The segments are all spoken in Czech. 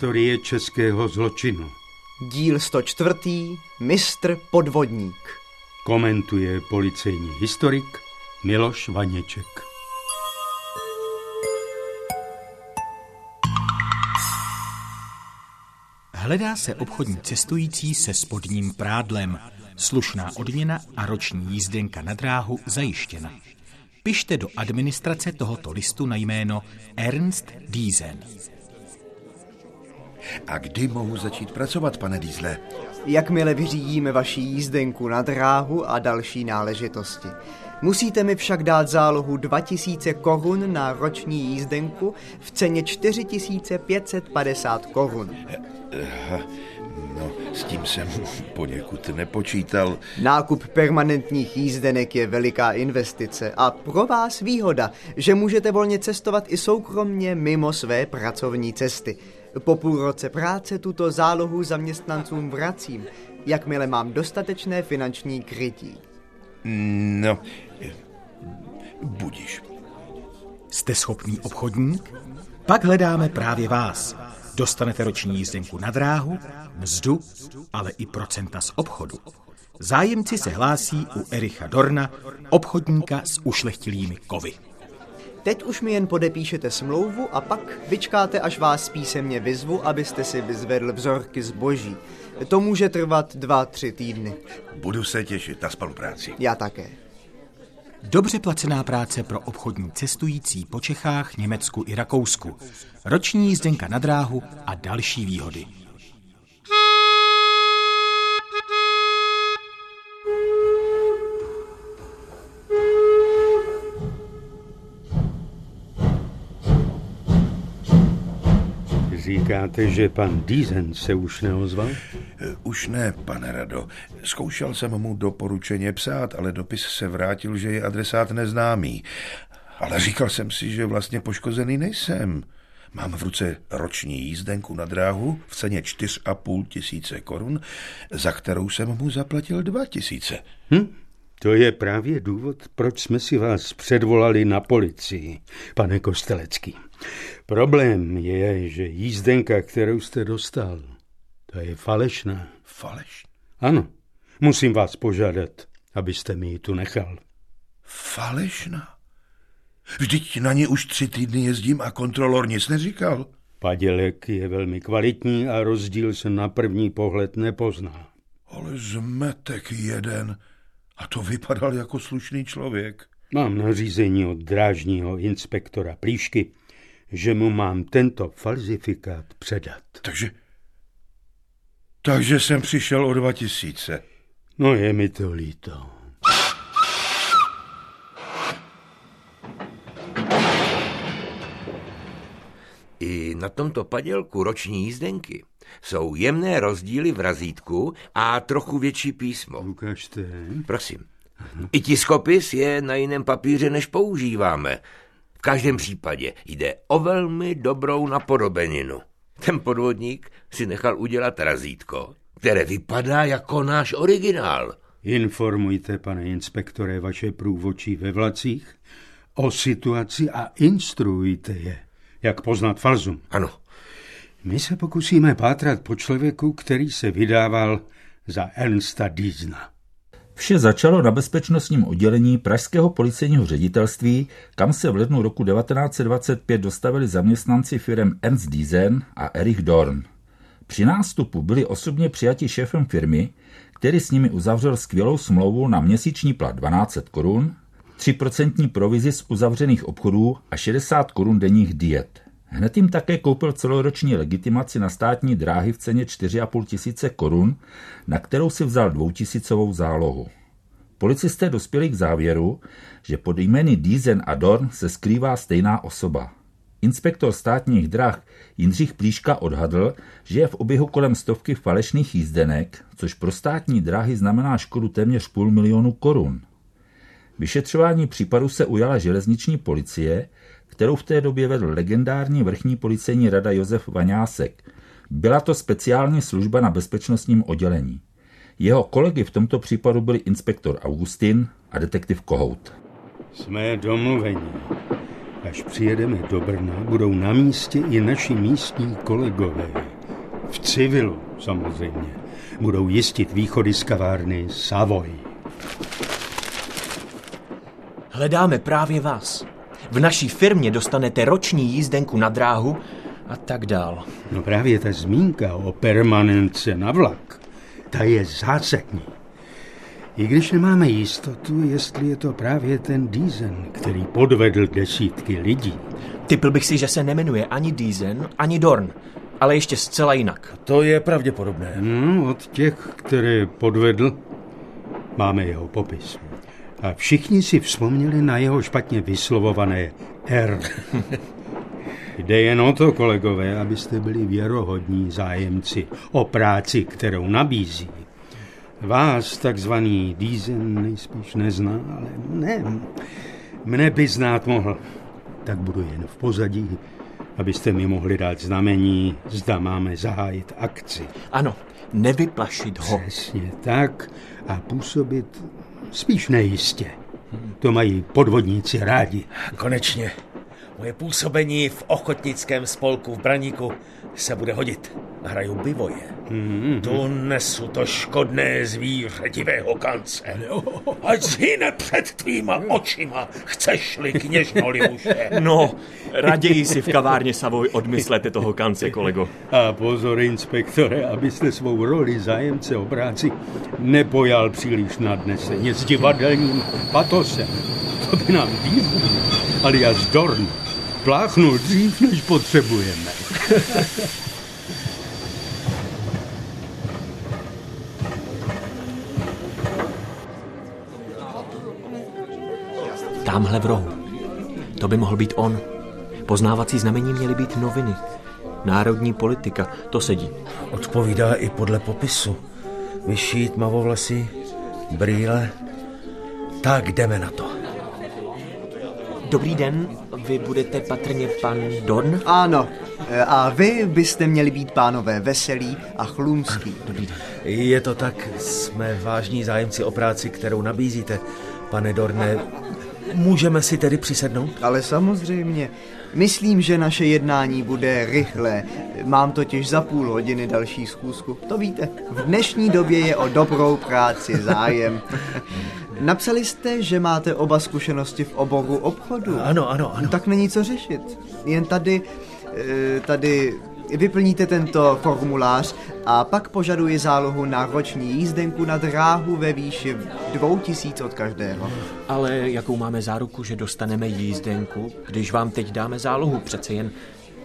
Historie českého zločinu. Díl 104. Mistr podvodník. Komentuje policejní historik Miloš Vaněček. Hledá se obchodní cestující se spodním prádlem. Slušná odměna a roční jízdenka na dráhu zajištěna. Pište do administrace tohoto listu na jméno Ernst Diesen. A kdy mohu začít pracovat, pane Dýzle? Jakmile vyřídíme vaši jízdenku na dráhu a další náležitosti. Musíte mi však dát zálohu 2000 korun na roční jízdenku v ceně 4550 korun. No, s tím jsem poněkud nepočítal. Nákup permanentních jízdenek je veliká investice a pro vás výhoda, že můžete volně cestovat i soukromně mimo své pracovní cesty. Po půl roce práce tuto zálohu zaměstnancům vracím, jakmile mám dostatečné finanční krytí. No, budíš. Jste schopný obchodník? Pak hledáme právě vás. Dostanete roční jízdenku na dráhu, mzdu, ale i procenta z obchodu. Zájemci se hlásí u Ericha Dorna, obchodníka s ušlechtilými kovy. Teď už mi jen podepíšete smlouvu a pak vyčkáte, až vás písemně vyzvu, abyste si vyzvedl vzorky zboží. To může trvat dva, tři týdny. Budu se těšit na spolupráci. Já také. Dobře placená práce pro obchodní cestující po Čechách, Německu i Rakousku. Roční jízdenka na dráhu a další výhody. Říkáte, že pan Diesen se už neozval? Eh, Už ne, pane Rado. Zkoušel jsem mu doporučeně psát, ale dopis se vrátil, že je adresát neznámý. Ale říkal jsem si, že vlastně poškozený nejsem. Mám v ruce roční jízdenku na dráhu v ceně 4,5 tisíce korun, za kterou jsem mu zaplatil 2 tisíce. Hm? To je právě důvod, proč jsme si vás předvolali na policii, pane Kostelecký. Problém je, že jízdenka, kterou jste dostal, to je falešná. Faleš? Ano, musím vás požádat, abyste mi ji tu nechal. Falešná? Vždyť na ně už tři týdny jezdím a kontrolor nic neříkal. Padělek je velmi kvalitní a rozdíl se na první pohled nepozná. Ale zmetek jeden. A to vypadal jako slušný člověk. Mám nařízení od drážního inspektora Plíšky, že mu mám tento falzifikát předat. Takže... Takže jsem přišel o dva tisíce. No je mi to líto. I na tomto padělku roční jízdenky jsou jemné rozdíly v razítku a trochu větší písmo. Ukažte. Prosím. I tiskopis je na jiném papíře, než používáme. V každém případě jde o velmi dobrou napodobeninu. Ten podvodník si nechal udělat razítko, které vypadá jako náš originál. Informujte, pane inspektore, vaše průvočí ve vlacích o situaci a instruujte je, jak poznat falzum. Ano, My se pokusíme pátrat po člověku, který se vydával za Ernsta Diesna. Vše začalo na bezpečnostním oddělení Pražského policejního ředitelství, kam se v lednu roku 1925 dostavili zaměstnanci firm Ernst Diesen a Erich Dorn. Při nástupu byli osobně přijati šéfem firmy, který s nimi uzavřel skvělou smlouvu na měsíční plat 1200 korun, 3% provizi z uzavřených obchodů a 60 korun denních diet. Hned jim také koupil celoroční legitimaci na státní dráhy v ceně 4,5 tisíce korun, na kterou si vzal dvoutisícovou zálohu. Policisté dospěli k závěru, že pod jmény Diesen a Dorn se skrývá stejná osoba. Inspektor státních drah Jindřich Plíška odhadl, že je v oběhu kolem stovky falešných jízdenek, což pro státní dráhy znamená škodu téměř půl milionu korun. Vyšetřování případu se ujala železniční policie, kterou v té době vedl legendární vrchní policejní rada Josef Vaňásek. Byla to speciální služba na bezpečnostním oddělení. Jeho kolegy v tomto případu byli inspektor Augustin a detektiv Kohout. Jsme domluveni. Až přijedeme do Brna, budou na místě i naši místní kolegové. V civilu, samozřejmě. Budou jistit východy z kavárny Savoy. Hledáme právě vás. V naší firmě dostanete roční jízdenku na dráhu a tak dál. No právě ta zmínka o permanence na vlak, ta je zásadní. I když nemáme jistotu, jestli je to právě ten Dízen, který podvedl desítky lidí. Typl bych si, že se nemenuje ani Dízen, ani Dorn, ale ještě zcela jinak. To je pravděpodobné. No, od těch, které podvedl, máme jeho popis. A všichni si vzpomněli na jeho špatně vyslovované R. Jde jen o to, kolegové, abyste byli věrohodní zájemci o práci, kterou nabízí. Vás takzvaný Dízen nejspíš nezná, ale ne, mne by znát mohl. Tak budu jen v pozadí, abyste mi mohli dát znamení, zda máme zahájit akci. Ano, nevyplašit ho. Přesně tak a působit spíš nejistě. To mají podvodníci rádi. Konečně. Moje působení v ochotnickém spolku v Braníku se bude hodit. Hraju bivoje. Mm-hmm. Tu nesu to škodné zvíře divého kance. Ať zhyne před tvýma očima, chceš-li kněžno Libuše. No, raději si v kavárně Savoj odmyslete toho kance, kolego. A pozor, inspektore, abyste svou roli zájemce o práci nepojal příliš nadneseně s divadelním patosem. To by nám Diesel alias Dorn pláchnul dřív, než potřebujeme. Tamhle v rohu. To by mohl být on. Poznávací znamení měly být noviny. Národní politika, to sedí. Odpovídá i podle popisu. Vyšší tmavovlasy, brýle. Tak jdeme na to. Dobrý den, vy budete patrně pan Dorn? Ano, a vy byste měli být pánové Veselý a Chlumský. Dobrý den. Je to tak, jsme vážní zájemci o práci, kterou nabízíte. Pane Dorne, můžeme si tedy přisednout? Ale samozřejmě, myslím, že naše jednání bude rychlé. Mám totiž za půl hodiny další schůzku. To víte, v dnešní době je o dobrou práci zájem. Napsali jste, že máte oba zkušenosti v oboru obchodu. Ano, ano, ano. Tak není co řešit. Jen tady, eh, tady vyplníte tento formulář a pak požaduji zálohu na roční jízdenku na dráhu ve výši dvou tisíc od každého. Ale jakou máme záruku, že dostaneme jízdenku, když vám teď dáme zálohu? Přece jen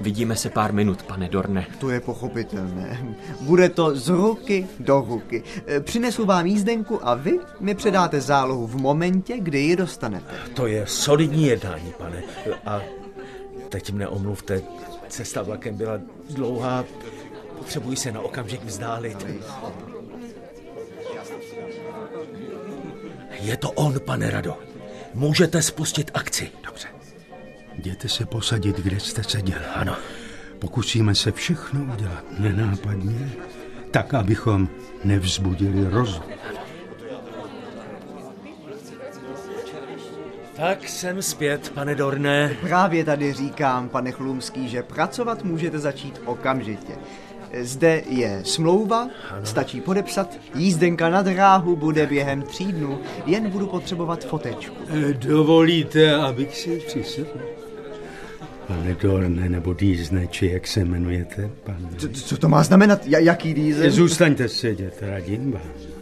vidíme se pár minut, pane Dorne. To je pochopitelné. Bude to z ruky do ruky. Eh, Přinesu vám jízdenku a vy mi předáte zálohu v momentě, kdy ji dostanete. To je solidní jednání, pane. A teď mne omluvte, cesta vlakem byla dlouhá, potřebuji se na okamžik vzdálit. Je to on, pane Rado. Můžete spustit akci. Dobře. Jděte se posadit, kde jste seděl. Ano. Pokusíme se všechno udělat nenápadně, tak, abychom nevzbudili rozum. Tak jsem zpět, pane Dorne. Právě tady říkám, pane Chlumský, že pracovat můžete začít okamžitě. Zde je smlouva, stačí podepsat, jízdenka na dráhu bude během tří dnů, jen budu potřebovat fotečku. Eh, Dovolíte, abych si přisedl? Pane Dorne, nebo Dýzne, či jak se jmenujete, pane? Co, co to má znamenat? Ja- jaký dízel? Zůstaňte sedět, radím vám.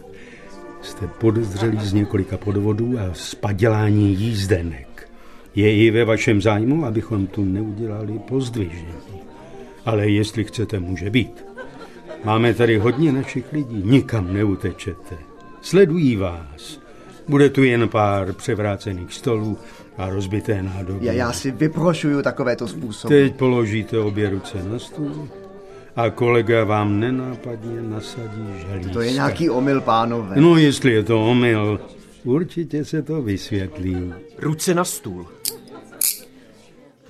Jste podezřelí z několika podvodů a z padělání jízdenek. Je i ve vašem zájmu, abychom tu neudělali pozdvižení. Ale jestli chcete, může být. Máme tady hodně našich lidí, nikam neutečete. Sledují vás. Bude tu jen pár převrácených stolů a rozbité nádoby. Já, já si vyprošuju takovéto způsoby. Teď položíte obě ruce na stůl a kolega vám nenápadně nasadí žalízka. To je nějaký omyl, pánové. No, jestli je to omyl, určitě se to vysvětlí. Ruce na stůl.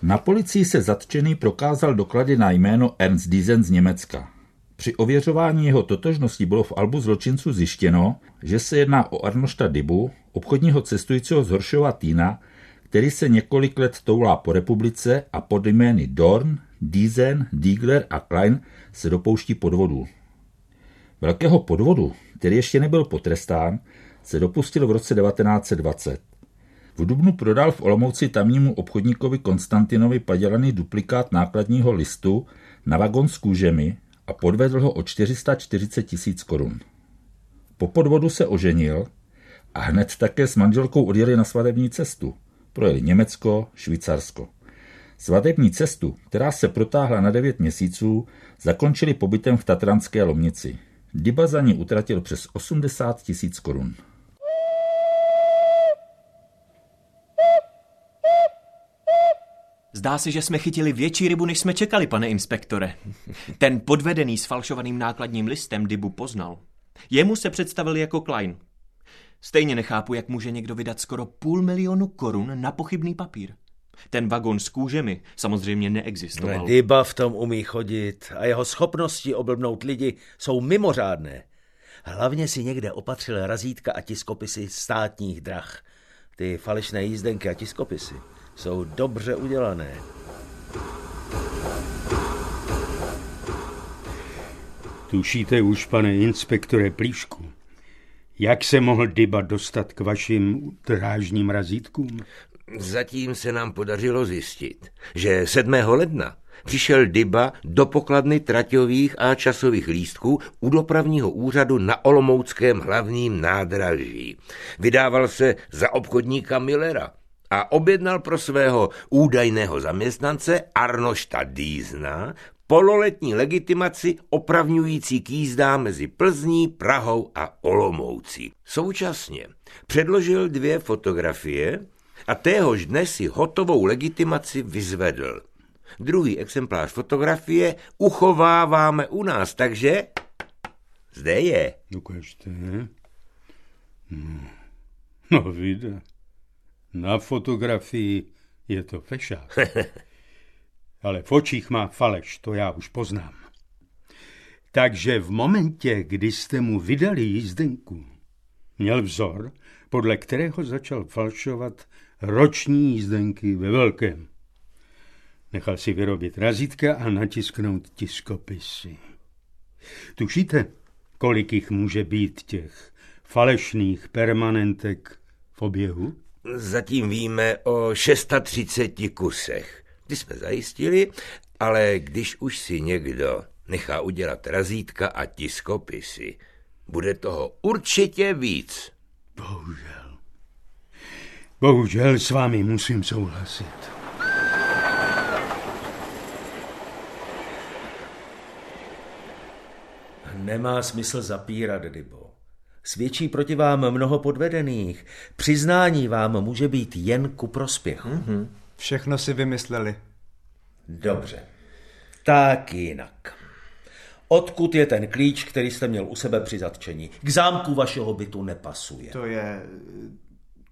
Na policii se zatčený prokázal doklady na jméno Ernst Diesen z Německa. Při ověřování jeho totožnosti bylo v albu zločinců zjištěno, že se jedná o Arnošta Dybu, obchodního cestujícího z Horšova Týna, který se několik let toulá po republice a pod jmény Dorn, Diesen, Diegler a Klein se dopouští podvodu. Velkého podvodu, který ještě nebyl potrestán, se dopustil v roce 1920. V Dubnu prodal v Olomouci tamnímu obchodníkovi Konstantinovi padělaný duplikát nákladního listu na vagon s kůžemi a podvedl ho o 440 tisíc korun. Po podvodu se oženil a hned také s manželkou odjeli na svatební cestu. Projeli Německo, Švýcarsko. Svatební cestu, která se protáhla na 9 měsíců, zakončili pobytem v Tatranské Lomnici. Diba za ní utratil přes 80 tisíc korun. Zdá se, že jsme chytili větší rybu, než jsme čekali, pane inspektore. Ten podvedený s falšovaným nákladním listem Dibu poznal. Jemu se představil jako Klein. Stejně nechápu, jak může někdo vydat skoro půl milionu korun na pochybný papír. Ten vagon s kůžemi samozřejmě neexistoval. Diba v tom umí chodit a jeho schopnosti oblbnout lidi jsou mimořádné. Hlavně si někde opatřil razítka a tiskopisy státních drah. Ty falešné jízdenky a tiskopisy jsou dobře udělané. Tušíte už, pane inspektore Plíšku, jak se mohl Dyba dostat k vašim drážním razítkům? Zatím se nám podařilo zjistit, že 7. ledna přišel Dyba do pokladny traťových a časových lístků u dopravního úřadu na Olomouckém hlavním nádraží. Vydával se za obchodníka Millera a objednal pro svého údajného zaměstnance Arnošta Dýzna pololetní legitimaci opravňující k jízdám mezi Plzní, Prahou a Olomoucí. Současně předložil dvě fotografie a téhož dne si hotovou legitimaci vyzvedl. Druhý exemplář fotografie uchováváme u nás, takže zde je. Ukažte. Hmm. No, vidíte. Na fotografii je to fešák. Ale v očích má faleš, to já už poznám. Takže v momentě, kdy jste mu vydali jízdenku, měl vzor, podle kterého začal falšovat roční jízdenky ve velkém. Nechal si vyrobit razítka a natisknout tiskopisy. Tušíte, kolik jich může být těch falešných permanentek v oběhu? Zatím víme o 630 kusech. Ty jsme zajistili, ale když už si někdo nechá udělat razítka a tiskopisy, bude toho určitě víc. Bohužel. Bohužel s vámi musím souhlasit. Nemá smysl zapírat, Dybo. Svědčí proti vám mnoho podvedených. Přiznání vám může být jen ku prospěchu. Mm-hmm. Všechno si vymysleli. Dobře. Tak jinak. Odkud je ten klíč, který jste měl u sebe při zatčení? K zámku vašeho bytu nepasuje. To je...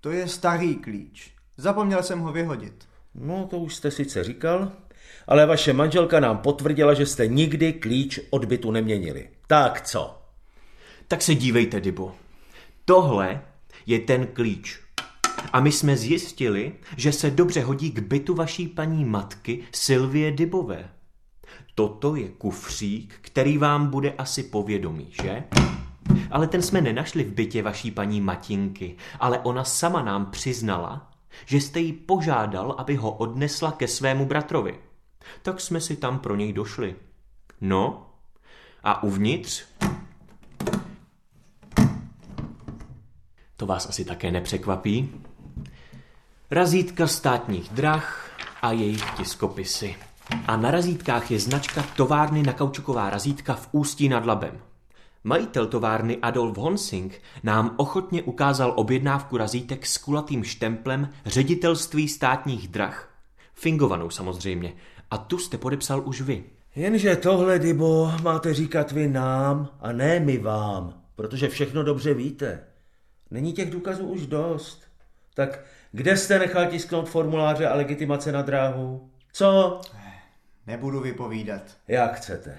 To je starý klíč. Zapomněl jsem ho vyhodit. No, to už jste sice říkal, ale vaše manželka nám potvrdila, že jste nikdy klíč od bytu neměnili. Tak co? Tak se dívejte, Dybo. Tohle je ten klíč. A my jsme zjistili, že se dobře hodí k bytu vaší paní matky Sylvie Dybové. Toto je kufřík, který vám bude asi povědomý, že? Ale ten jsme nenašli v bytě vaší paní Matinky, ale ona sama nám přiznala, že jste jí požádal, aby ho odnesla ke svému bratrovi. Tak jsme si tam pro něj došli. No, a uvnitř? To vás asi také nepřekvapí. Razítka státních drah a jejich tiskopisy. A na razítkách je značka továrny na kaučuková razítka v Ústí nad Labem. Majitel továrny Adolf Honsing nám ochotně ukázal objednávku razítek s kulatým štemplem ředitelství státních drah. Fingovanou samozřejmě. A tu jste podepsal už vy. Jenže tohle, Dybo, máte říkat vy nám a ne my vám, protože všechno dobře víte. Není těch důkazů už dost. Tak kde jste nechal tisknout formuláře a legitimace na dráhu? Co? Nebudu vypovídat. Jak chcete.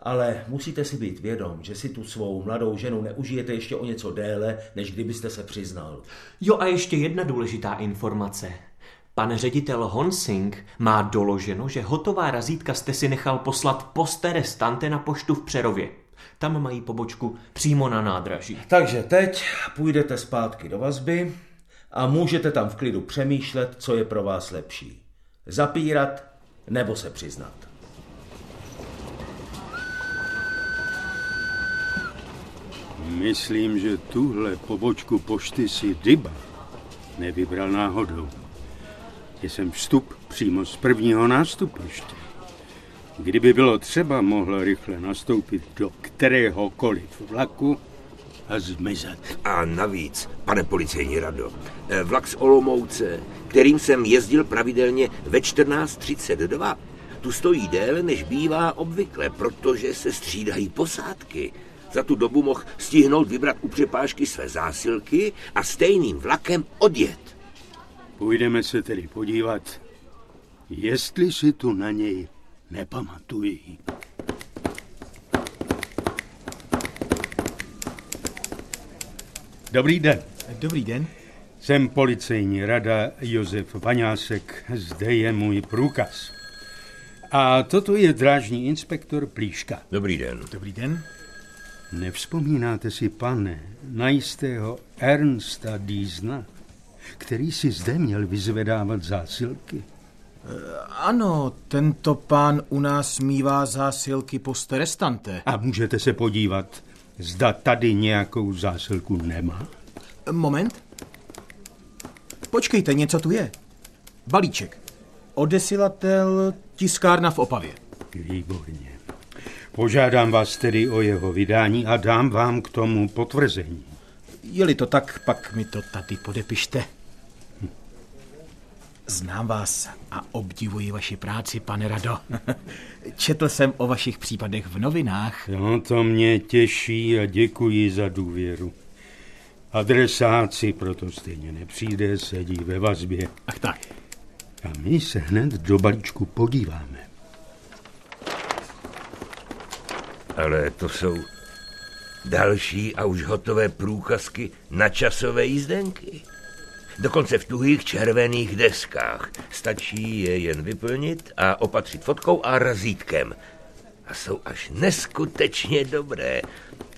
Ale musíte si být vědom, že si tu svou mladou ženu neužijete ještě o něco déle, než kdybyste se přiznal. Jo a ještě jedna důležitá informace. Pan ředitel Honsing má doloženo, že hotová razítka jste si nechal poslat poste restante na poštu v Přerově. Tam mají pobočku přímo na nádraží. Takže teď půjdete zpátky do vazby a můžete tam v klidu přemýšlet, co je pro vás lepší. Zapírat nebo se přiznat. Myslím, že tuhle pobočku pošty si Dyba nevybral náhodou. Je sem vstup přímo z prvního nástupiště. Kdyby bylo třeba, mohl rychle nastoupit do kteréhokoliv vlaku a zmizet. A navíc, pane policejní rado, eh, vlak z Olomouce, kterým jsem jezdil pravidelně ve 14.32, tu stojí déle, než bývá obvykle, protože se střídají posádky. Za tu dobu mohl stihnout vybrat u přepážky své zásilky a stejným vlakem odjet. Půjdeme se tedy podívat, jestli si tu na něj nepamatují. Dobrý den. Dobrý den. Jsem policejní rada Josef Vaňásek, zde je můj průkaz. A toto je drážní inspektor Plíška. Dobrý den. Dobrý den. Nevzpomínáte si, pane, na jistého Ernsta Dízna, který si zde měl vyzvedávat zásilky? Ano, tento pán u nás mívá zásilky poste restante. A můžete se podívat, zda tady nějakou zásilku nemá? Moment. Počkejte, něco tu je. Balíček. Odesilatel tiskárna v Opavě. Výborně. Požádám vás tedy o jeho vydání a dám vám k tomu potvrzení. Je-li to tak, pak mi to tady podepište. Znám vás a obdivuji vaši práci, pane Rado. Četl jsem o vašich případech v novinách. No, to mě těší a děkuji za důvěru. Adresáci proto stejně nepřijde, sedí ve vazbě. Ach tak. A my se hned do balíčku podíváme. Ale to jsou další a už hotové průkazky na časové jízdenky. Dokonce v tuhých červených deskách. Stačí je jen vyplnit a opatřit fotkou a razítkem. A jsou až neskutečně dobré.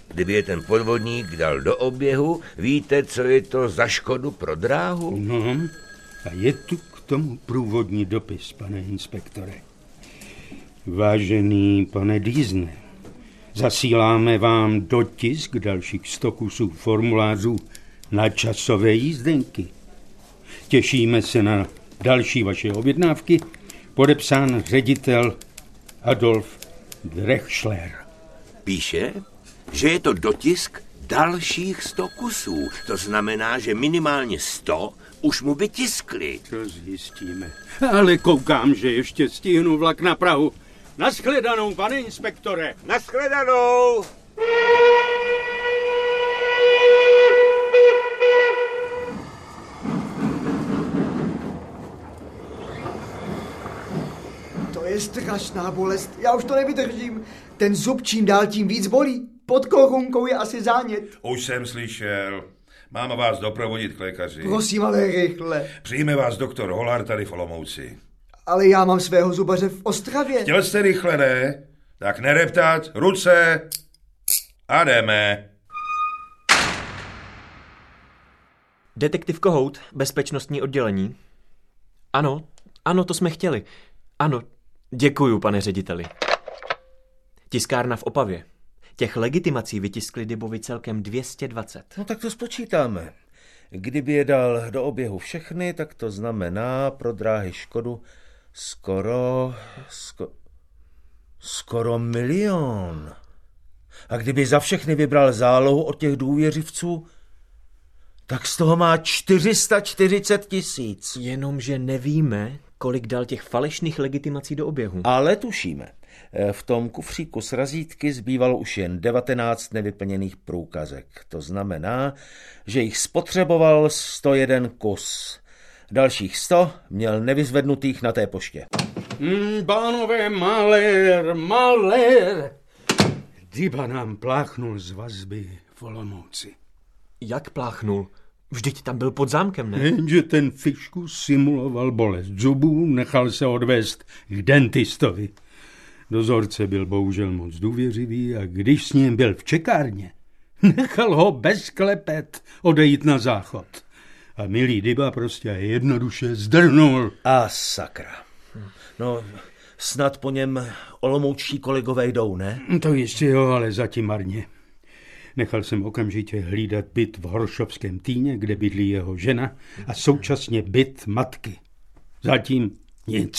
Kdyby je ten podvodník dal do oběhu, víte, co je to za škodu pro dráhu? No, a je tu k tomu průvodní dopis, pane inspektore. Vážený pane Dýzne, zasíláme vám dotisk dalších sto kusů formulářů na časové jízdenky. Těšíme se na další vaše objednávky. Podepsán ředitel Adolf Drechschler. Píše, že je to dotisk dalších sto kusů. To znamená, že minimálně sto už mu vytiskli. To zjistíme. Ale koukám, že ještě stihnu vlak na Prahu. Naschledanou, pane inspektore. Naschledanou! To je strašná bolest. Já už to nevydržím. Ten zub čím dál tím víc bolí. Pod korunkou je asi zánět. Už jsem slyšel. Mám vás doprovodit k lékaři. Prosím, ale rychle. Přijme vás doktor Holar tady v Olomouci. Ale já mám svého zubaře v Ostravě. Chtěl jste rychle, ne? Tak nereptat, ruce a jdeme. Detektiv Kohout, bezpečnostní oddělení. Ano, ano, to jsme chtěli. Ano, děkuju, pane řediteli. Tiskárna v Opavě. Těch legitimací vytiskli Dybovi celkem 220. No tak to spočítáme. Kdyby je dal do oběhu všechny, tak to znamená pro dráhy Škodu skoro... Sko, skoro milion. A kdyby za všechny vybral zálohu od těch důvěřivců, tak z toho má 440 tisíc. Jenomže nevíme, kolik dal těch falešných legitimací do oběhu. Ale tušíme. V tom kufříku s razítky zbývalo už jen 19 nevyplněných průkazek. To znamená, že jich spotřeboval 101 kus. Dalších 100 měl nevyzvednutých na té poště. Hmm, pánové, malér, malér. Dyba nám pláchnul z vazby v Olomouci. Jak pláchnul? Vždyť tam byl pod zámkem, ne? Jenže ten fišku simuloval bolest zubů, nechal se odvést k dentistovi. Dozorce byl bohužel moc důvěřivý a když s ním byl v čekárně, nechal ho bez klepet odejít na záchod. A milý Dyba prostě jednoduše zdrnul. A sakra. No, snad po něm olomoučtí kolegové jdou, ne? To ještě jo, ale zatím marně. Nechal jsem okamžitě hlídat byt v Horšovském týně, kde bydlí jeho žena a současně byt matky. Zatím nic.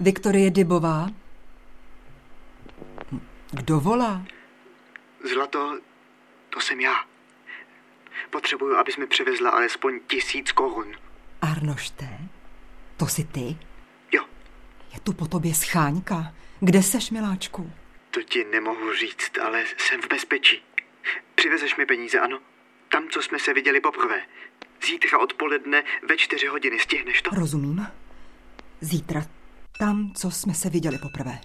Viktorie Dybová? Kdo volá? Zlato, to jsem já. Potřebuju, abys mi přivezla alespoň tisíc korun. Arnošte? To jsi ty? Jo, Je tu po tobě scháňka. Kde seš, miláčku? to ti nemohu říct, ale jsem v bezpečí. Přivezeš mi peníze, ano? Tam, co jsme se viděli poprvé. Zítra odpoledne ve čtyři hodiny. Stihneš to? Rozumím. Zítra tam, co jsme se viděli poprvé.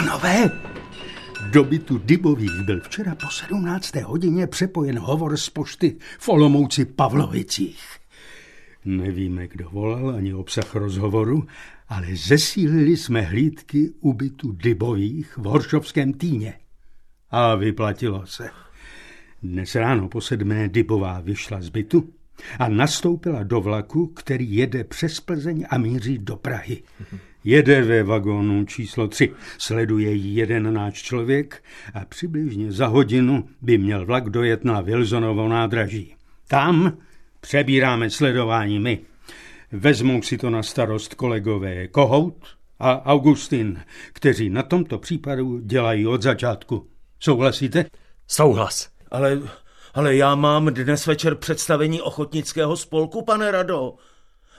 Pánové, do bytu Dybových byl včera po 17. hodině přepojen hovor z pošty v Olomouci Pavlovicích. Nevíme, kdo volal, ani obsah rozhovoru, ale zesílili jsme hlídky u bytu Dybových v Horšovském týně. A vyplatilo se. Dnes ráno po sedmé Dybová vyšla z bytu a nastoupila do vlaku, který jede přes Plzeň a míří do Prahy. Jede ve vagónu číslo 3. Sleduje ji jeden náš člověk a přibližně za hodinu by měl vlak dojet na Wilsonovo nádraží. Tam přebíráme sledování my. Vezmou si to na starost kolegové Kohout a Augustin, kteří na tomto případu dělají od začátku. Souhlasíte? Souhlas. Ale, ale já mám dnes večer představení ochotnického spolku, pane Rado.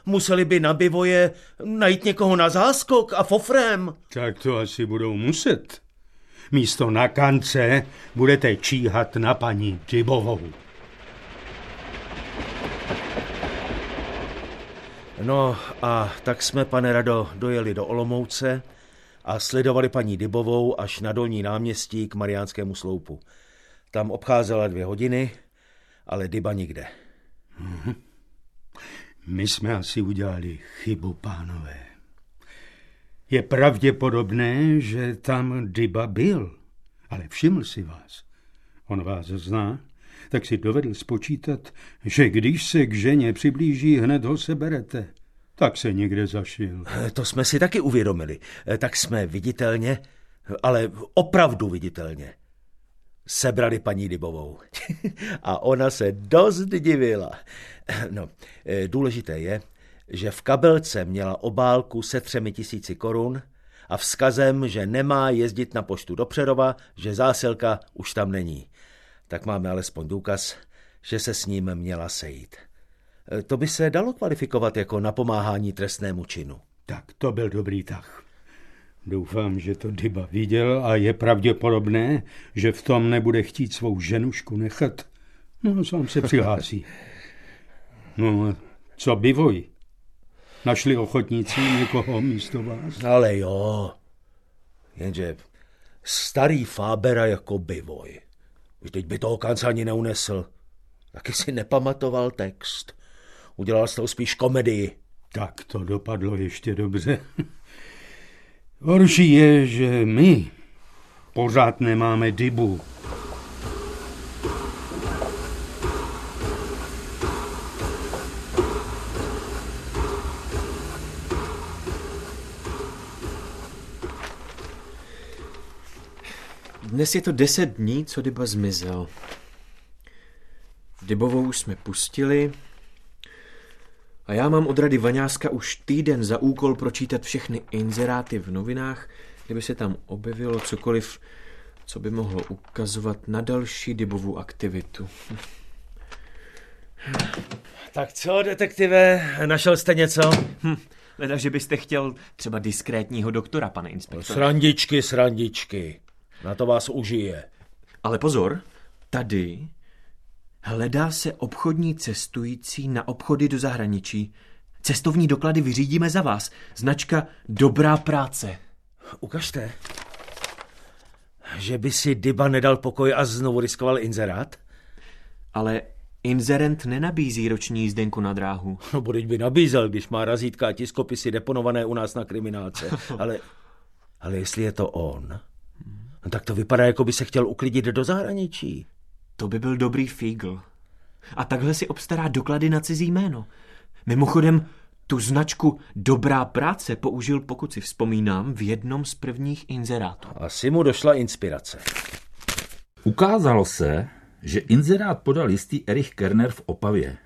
Museli by na bivoje najít někoho na záskok a fofrem. Tak to asi budou muset. Místo na kance budete číhat na paní Dybovou. No a tak jsme, pane Rado, dojeli do Olomouce a sledovali paní Dybovou až na dolní náměstí k Mariánskému sloupu. Tam obcházela dvě hodiny, ale Dyba nikde. My jsme asi udělali chybu, pánové. Je pravděpodobné, že tam Dyba byl, ale všiml si vás. On vás zná, tak si dovedl spočítat, že když se k ženě přiblíží, hned ho seberete. Tak se někde zašil. Eh, To jsme si taky uvědomili. Eh, Tak jsme viditelně, ale opravdu viditelně, sebrali paní Dybovou. A ona se dost divila. No, eh, důležité je, že v kabelce měla obálku se třemi tisíci korun a vzkazem, že nemá jezdit na poštu do Přerova, že zásilka už tam není. Tak máme alespoň důkaz, že se s ním měla sejít. Eh, To by se dalo kvalifikovat jako napomáhání trestnému činu. Tak to byl dobrý tah. Doufám, že to Dyba viděl a je pravděpodobné, že v tom nebude chtít svou ženušku nechat. No, sám se přihlásí. No, co bivoj? Našli ochotníci někoho místo vás? Ale jo, jenže starý Fábera jako bivoj. Vždyť by toho kanc ani neunesl. Taky si nepamatoval text. Udělal z toho spíš komedii. Tak to dopadlo ještě dobře. Horší je, že my pořád nemáme dybu. Dnes je to deset dní, co Dyba zmizel. Dybovou jsme pustili a já mám od rady Vaňáska už týden za úkol pročítat všechny inzeráty v novinách, kdyby se tam objevilo cokoliv, co by mohlo ukazovat na další Dybovou aktivitu. Tak co, detektive, našel jste něco? Hm, leda, že byste chtěl třeba diskrétního doktora, pane inspektore. Srandičky, srandičky. Na to vás užije. Ale pozor, tady hledá se obchodní cestující na obchody do zahraničí. Cestovní doklady vyřídíme za vás. Značka Dobrá práce. Ukažte. Že by si Dyba nedal pokoj a znovu riskoval inzerát? Ale inzerent nenabízí roční jízdenku na dráhu. No, buď by nabízel, když má razítka a tiskopisy deponované u nás na kriminálce. Ale, ale jestli je to on, no, tak to vypadá, jako by se chtěl uklidit do zahraničí. To by byl dobrý fígl. A takhle si obstará doklady na cizí jméno. Mimochodem, tu značku Dobrá práce použil, pokud si vzpomínám, v jednom z prvních inzerátů. Asi mu došla inspirace. Ukázalo se, že inzerát podal jistý Erich Kerner v Opavě.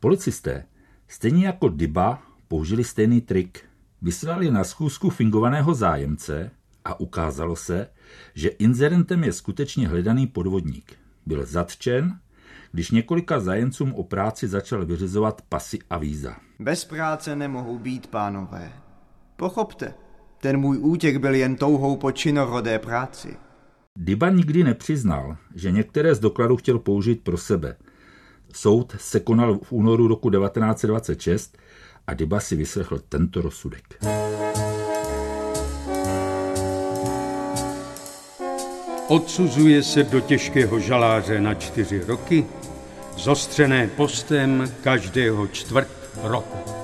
Policisté, stejně jako Dyba, použili stejný trik. Vyslali na schůzku fingovaného zájemce a ukázalo se, že inzerentem je skutečně hledaný podvodník. Byl zatčen, když několika zájemcům o práci začal vyřizovat pasy a víza. Bez práce nemohou být, pánové. Pochopte, ten můj útěk byl jen touhou po činorodé práci. Dyba nikdy nepřiznal, že některé z dokladů chtěl použít pro sebe. Soud se konal v únoru roku 1926 a Dyba si vyslechl tento rozsudek. Odsuzuje se do těžkého žaláře na čtyři roky, zostřené postem každého čtvrt roku.